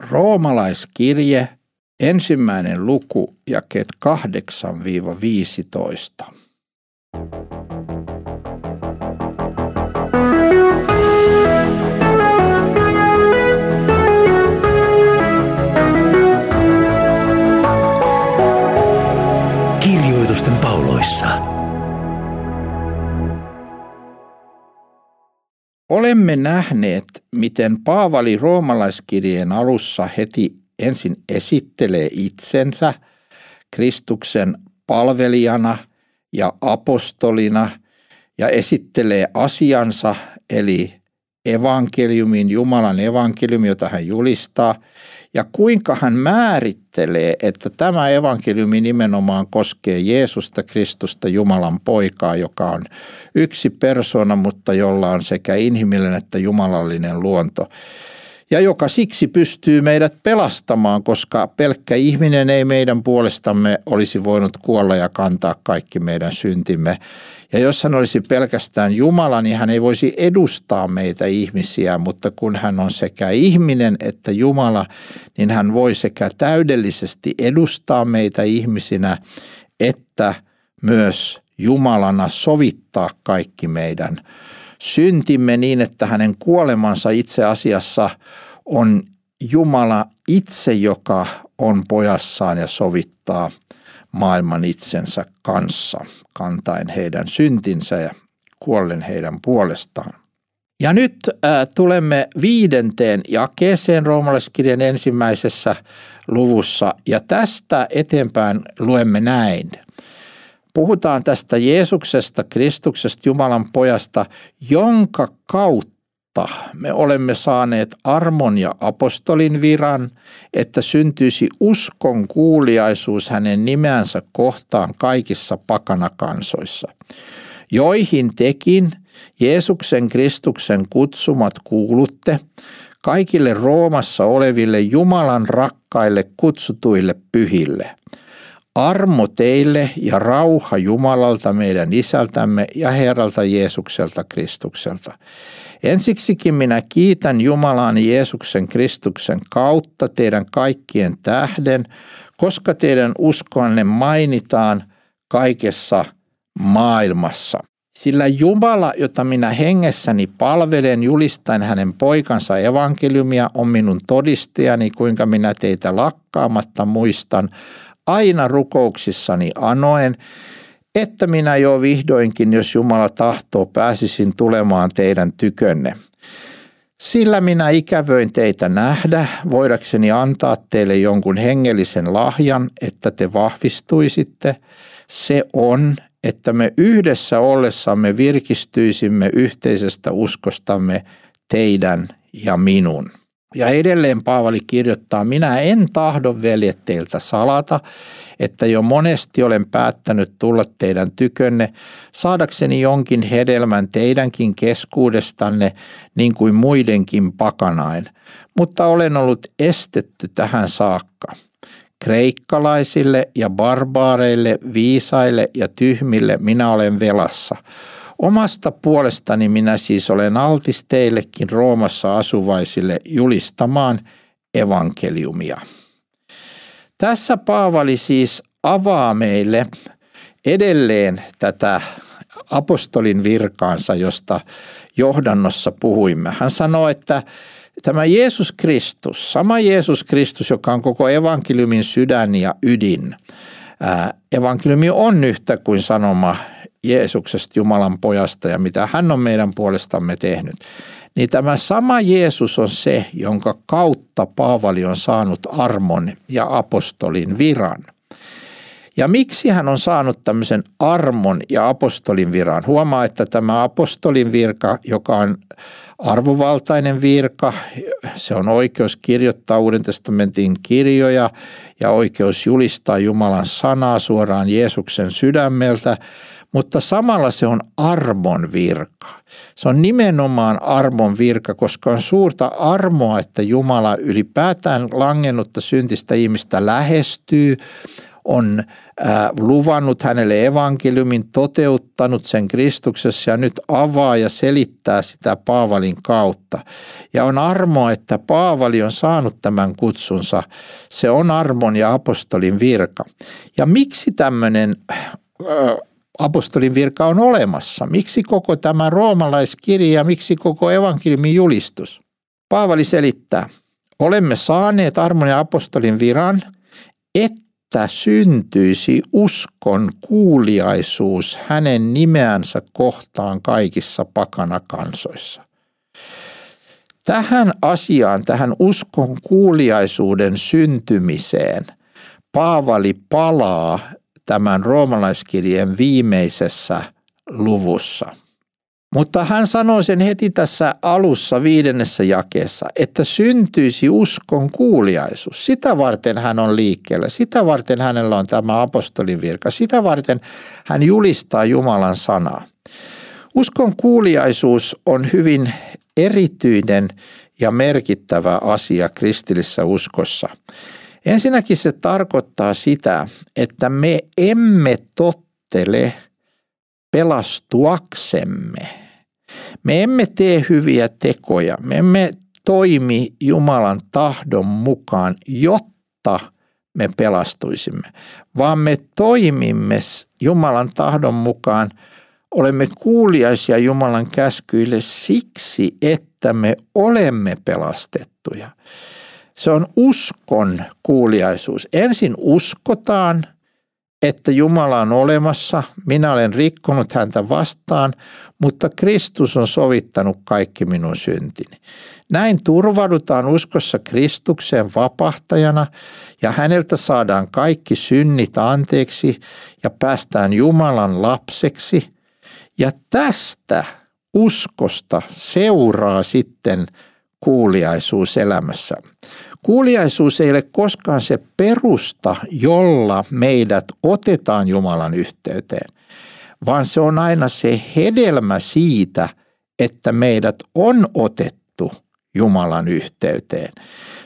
Roomalaiskirje, ensimmäinen luku, jakeet 8-15. Kirjoitusten pauloissa. Olemme nähneet, miten Paavali roomalaiskirjeen alussa heti ensin esittelee itsensä Kristuksen palvelijana ja apostolina ja esittelee asiansa eli evankeliumin, Jumalan evankeliumi, jota hän julistaa, ja kuinka hän määrittelee, että tämä evankeliumi nimenomaan koskee Jeesusta Kristusta, Jumalan poikaa, joka on yksi persona, mutta jolla on sekä inhimillinen että jumalallinen luonto ja joka siksi pystyy meidät pelastamaan, koska pelkkä ihminen ei meidän puolestamme olisi voinut kuolla ja kantaa kaikki meidän syntimme. Ja jos hän olisi pelkästään Jumala, niin hän ei voisi edustaa meitä ihmisiä, mutta kun hän on sekä ihminen että Jumala, niin hän voi sekä täydellisesti edustaa meitä ihmisinä, että myös Jumalana sovittaa kaikki meidän syntimme niin, että hänen kuolemansa itse asiassa on Jumala itse, joka on pojassaan ja sovittaa maailman itsensä kanssa, kantaen heidän syntinsä ja kuollen heidän puolestaan. Ja nyt äh, tulemme viidenteen jakeeseen roomalaiskirjan ensimmäisessä luvussa ja tästä eteenpäin luemme näin. Puhutaan tästä Jeesuksesta, Kristuksesta, Jumalan pojasta, jonka kautta me olemme saaneet armon ja apostolin viran, että syntyisi uskon kuuliaisuus hänen nimeänsä kohtaan kaikissa pakanakansoissa, joihin tekin Jeesuksen Kristuksen kutsumat kuulutte, kaikille Roomassa oleville Jumalan rakkaille kutsutuille pyhille. Armo teille ja rauha Jumalalta meidän Isältämme ja Herralta Jeesukselta Kristukselta. Ensiksikin minä kiitän Jumalan Jeesuksen Kristuksen kautta teidän kaikkien tähden, koska teidän uskonne mainitaan kaikessa maailmassa. Sillä Jumala, jota minä hengessäni palvelen, julistan hänen poikansa evankeliumia, on minun todistajani, kuinka minä teitä lakkaamatta muistan aina rukouksissani anoen, että minä jo vihdoinkin, jos Jumala tahtoo, pääsisin tulemaan teidän tykönne. Sillä minä ikävöin teitä nähdä, voidakseni antaa teille jonkun hengellisen lahjan, että te vahvistuisitte. Se on, että me yhdessä ollessamme virkistyisimme yhteisestä uskostamme teidän ja minun. Ja edelleen Paavali kirjoittaa, minä en tahdo veljet teiltä salata, että jo monesti olen päättänyt tulla teidän tykönne, saadakseni jonkin hedelmän teidänkin keskuudestanne, niin kuin muidenkin pakanain, mutta olen ollut estetty tähän saakka. Kreikkalaisille ja barbaareille, viisaille ja tyhmille minä olen velassa – Omasta puolestani minä siis olen altis teillekin Roomassa asuvaisille julistamaan evankeliumia. Tässä Paavali siis avaa meille edelleen tätä apostolin virkaansa, josta johdannossa puhuimme. Hän sanoo, että tämä Jeesus Kristus, sama Jeesus Kristus, joka on koko evankeliumin sydän ja ydin, evankeliumi on yhtä kuin sanoma Jeesuksesta, Jumalan pojasta ja mitä hän on meidän puolestamme tehnyt, niin tämä sama Jeesus on se, jonka kautta Paavali on saanut armon ja apostolin viran. Ja miksi hän on saanut tämmöisen armon ja apostolin viran? Huomaa, että tämä apostolin virka, joka on arvovaltainen virka, se on oikeus kirjoittaa Uuden testamentin kirjoja ja oikeus julistaa Jumalan sanaa suoraan Jeesuksen sydämeltä, mutta samalla se on armon virka. Se on nimenomaan armon virka, koska on suurta armoa, että Jumala ylipäätään langennutta syntistä ihmistä lähestyy, on äh, luvannut hänelle evankeliumin, toteuttanut sen Kristuksessa ja nyt avaa ja selittää sitä Paavalin kautta. Ja on armo, että Paavali on saanut tämän kutsunsa. Se on armon ja apostolin virka. Ja miksi tämmöinen äh, apostolin virka on olemassa? Miksi koko tämä roomalaiskirja ja miksi koko evankeliumin julistus? Paavali selittää, olemme saaneet armon ja apostolin viran, että syntyisi uskon kuuliaisuus hänen nimeänsä kohtaan kaikissa pakanakansoissa. Tähän asiaan, tähän uskon kuuliaisuuden syntymiseen Paavali palaa tämän roomalaiskirjeen viimeisessä luvussa. Mutta hän sanoi sen heti tässä alussa viidennessä jakeessa, että syntyisi uskon kuuliaisuus. Sitä varten hän on liikkeellä, sitä varten hänellä on tämä apostolin virka, sitä varten hän julistaa Jumalan sanaa. Uskon kuuliaisuus on hyvin erityinen ja merkittävä asia kristillisessä uskossa. Ensinnäkin se tarkoittaa sitä, että me emme tottele pelastuaksemme. Me emme tee hyviä tekoja, me emme toimi Jumalan tahdon mukaan, jotta me pelastuisimme, vaan me toimimme Jumalan tahdon mukaan, olemme kuuliaisia Jumalan käskyille siksi, että me olemme pelastettuja. Se on uskon kuuliaisuus. Ensin uskotaan, että Jumala on olemassa, minä olen rikkonut häntä vastaan, mutta Kristus on sovittanut kaikki minun syntini. Näin turvaudutaan uskossa Kristukseen vapahtajana ja häneltä saadaan kaikki synnit anteeksi ja päästään Jumalan lapseksi. Ja tästä uskosta seuraa sitten kuuliaisuus elämässä. Kuuliaisuus ei ole koskaan se perusta, jolla meidät otetaan Jumalan yhteyteen, vaan se on aina se hedelmä siitä, että meidät on otettu Jumalan yhteyteen.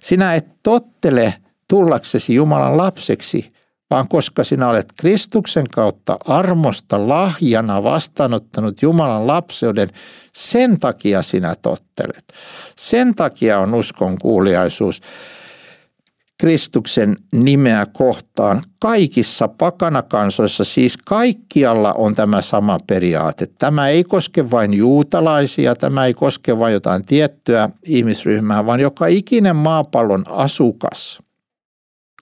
Sinä et tottele tullaksesi Jumalan lapseksi, vaan koska sinä olet Kristuksen kautta armosta lahjana vastaanottanut Jumalan lapseuden, sen takia sinä tottelet. Sen takia on uskon kuuliaisuus Kristuksen nimeä kohtaan kaikissa pakanakansoissa, siis kaikkialla on tämä sama periaate. Tämä ei koske vain juutalaisia, tämä ei koske vain jotain tiettyä ihmisryhmää, vaan joka ikinen maapallon asukas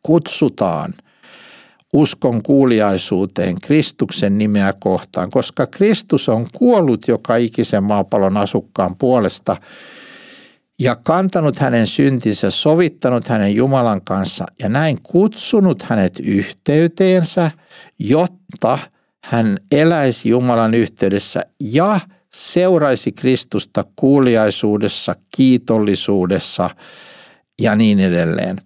kutsutaan – uskon kuuliaisuuteen Kristuksen nimeä kohtaan, koska Kristus on kuollut joka ikisen maapallon asukkaan puolesta ja kantanut hänen syntinsä, sovittanut hänen Jumalan kanssa ja näin kutsunut hänet yhteyteensä, jotta hän eläisi Jumalan yhteydessä ja seuraisi Kristusta kuuliaisuudessa, kiitollisuudessa ja niin edelleen.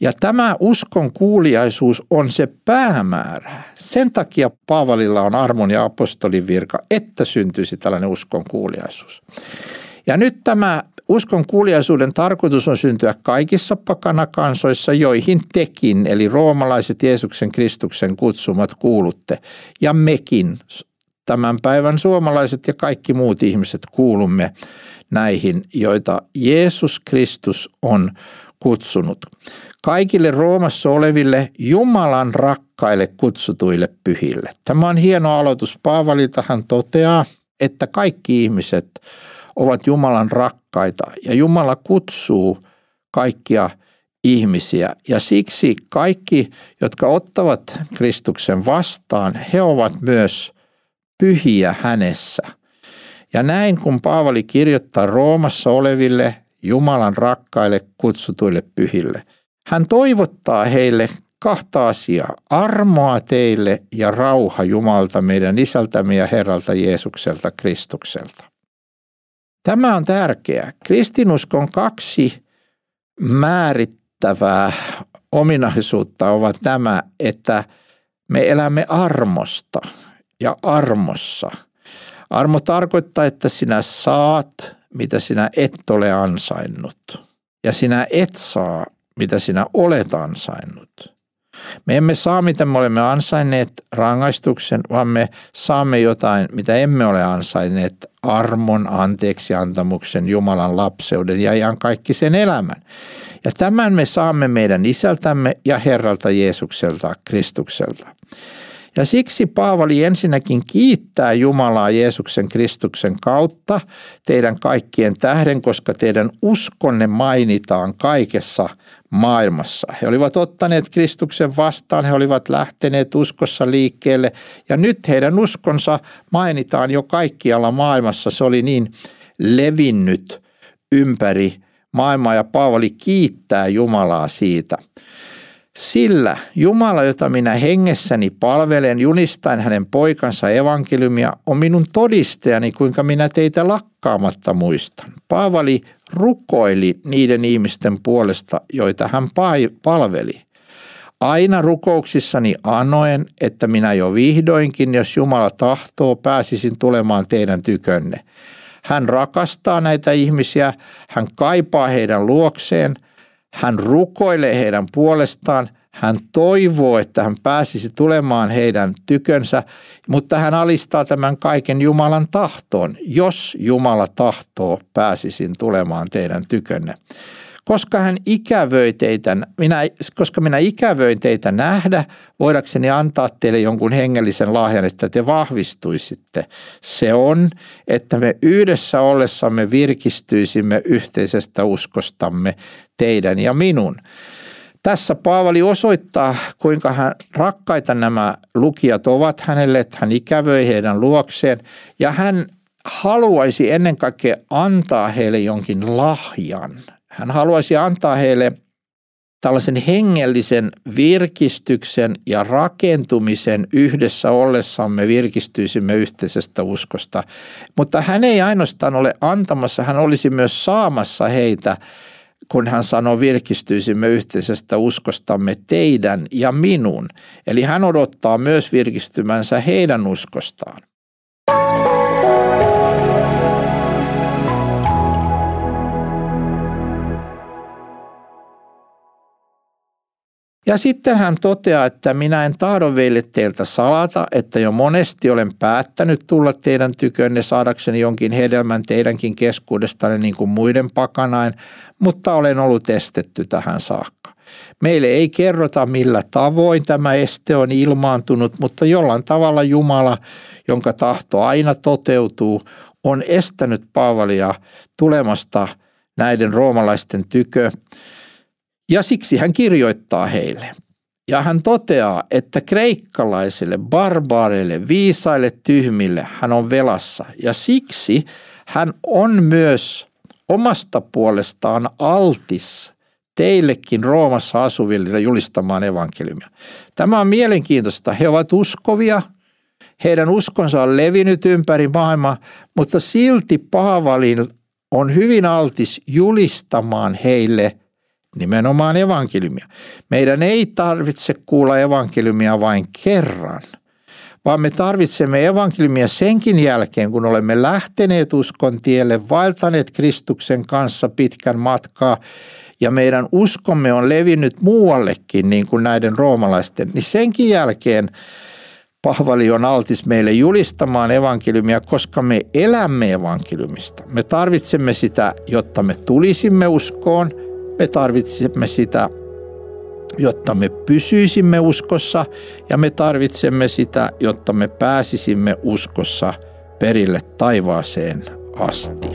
Ja tämä uskon kuuliaisuus on se päämäärä. Sen takia Paavalilla on armon ja apostolin virka, että syntyisi tällainen uskon kuuliaisuus. Ja nyt tämä uskon kuuliaisuuden tarkoitus on syntyä kaikissa pakanakansoissa, joihin tekin, eli roomalaiset Jeesuksen Kristuksen kutsumat kuulutte. Ja mekin, tämän päivän suomalaiset ja kaikki muut ihmiset kuulumme näihin, joita Jeesus Kristus on kutsunut kaikille Roomassa oleville Jumalan rakkaille kutsutuille pyhille. Tämä on hieno aloitus. Paavalilta hän toteaa, että kaikki ihmiset ovat Jumalan rakkaita ja Jumala kutsuu kaikkia ihmisiä. Ja siksi kaikki, jotka ottavat Kristuksen vastaan, he ovat myös pyhiä hänessä. Ja näin kun Paavali kirjoittaa Roomassa oleville Jumalan rakkaille kutsutuille pyhille – hän toivottaa heille kahta asiaa, armoa teille ja rauha Jumalta meidän isältämme ja Herralta Jeesukselta Kristukselta. Tämä on tärkeää. Kristinuskon kaksi määrittävää ominaisuutta ovat tämä, että me elämme armosta ja armossa. Armo tarkoittaa, että sinä saat, mitä sinä et ole ansainnut. Ja sinä et saa, mitä sinä olet ansainnut. Me emme saa, mitä me olemme ansainneet rangaistuksen, vaan me saamme jotain, mitä emme ole ansainneet, armon, anteeksiantamuksen, Jumalan lapseuden ja ihan kaikki sen elämän. Ja tämän me saamme meidän isältämme ja Herralta Jeesukselta, Kristukselta. Ja siksi Paavali ensinnäkin kiittää Jumalaa Jeesuksen Kristuksen kautta teidän kaikkien tähden, koska teidän uskonne mainitaan kaikessa maailmassa. He olivat ottaneet Kristuksen vastaan, he olivat lähteneet uskossa liikkeelle ja nyt heidän uskonsa mainitaan jo kaikkialla maailmassa. Se oli niin levinnyt ympäri maailmaa ja Paavali kiittää Jumalaa siitä. Sillä Jumala, jota minä hengessäni palvelen, julistain hänen poikansa evankeliumia, on minun todistajani, kuinka minä teitä lakkaamatta muistan. Paavali rukoili niiden ihmisten puolesta, joita hän palveli. Aina rukouksissani anoen, että minä jo vihdoinkin, jos Jumala tahtoo, pääsisin tulemaan teidän tykönne. Hän rakastaa näitä ihmisiä, hän kaipaa heidän luokseen, hän rukoilee heidän puolestaan, hän toivoo, että hän pääsisi tulemaan heidän tykönsä, mutta hän alistaa tämän kaiken Jumalan tahtoon. Jos Jumala tahtoo, pääsisin tulemaan teidän tykönne koska hän ikävöi teitä, minä, koska minä ikävöin teitä nähdä, voidakseni antaa teille jonkun hengellisen lahjan, että te vahvistuisitte. Se on, että me yhdessä ollessamme virkistyisimme yhteisestä uskostamme teidän ja minun. Tässä Paavali osoittaa, kuinka hän, rakkaita nämä lukijat ovat hänelle, että hän ikävöi heidän luokseen ja hän haluaisi ennen kaikkea antaa heille jonkin lahjan. Hän haluaisi antaa heille tällaisen hengellisen virkistyksen ja rakentumisen yhdessä ollessamme virkistyisimme yhteisestä uskosta. Mutta hän ei ainoastaan ole antamassa, hän olisi myös saamassa heitä, kun hän sanoo virkistyisimme yhteisestä uskostamme teidän ja minun. Eli hän odottaa myös virkistymänsä heidän uskostaan. Ja sitten hän toteaa, että minä en tahdo veille teiltä salata, että jo monesti olen päättänyt tulla teidän tykönne saadakseni jonkin hedelmän teidänkin keskuudestanne niin kuin muiden pakanain, mutta olen ollut estetty tähän saakka. Meille ei kerrota millä tavoin tämä este on ilmaantunut, mutta jollain tavalla Jumala, jonka tahto aina toteutuu, on estänyt Paavalia tulemasta näiden roomalaisten tykö ja siksi hän kirjoittaa heille. Ja hän toteaa, että kreikkalaisille, barbaareille, viisaille, tyhmille hän on velassa. Ja siksi hän on myös omasta puolestaan altis teillekin Roomassa asuville julistamaan evankeliumia. Tämä on mielenkiintoista. He ovat uskovia, heidän uskonsa on levinnyt ympäri maailmaa, mutta silti Paavalin on hyvin altis julistamaan heille – nimenomaan evankeliumia. Meidän ei tarvitse kuulla evankeliumia vain kerran, vaan me tarvitsemme evankeliumia senkin jälkeen, kun olemme lähteneet uskon tielle, vaeltaneet Kristuksen kanssa pitkän matkaa ja meidän uskomme on levinnyt muuallekin, niin kuin näiden roomalaisten, niin senkin jälkeen Pahvali on altis meille julistamaan evankeliumia, koska me elämme evankeliumista. Me tarvitsemme sitä, jotta me tulisimme uskoon – me tarvitsemme sitä, jotta me pysyisimme uskossa ja me tarvitsemme sitä, jotta me pääsisimme uskossa perille taivaaseen asti.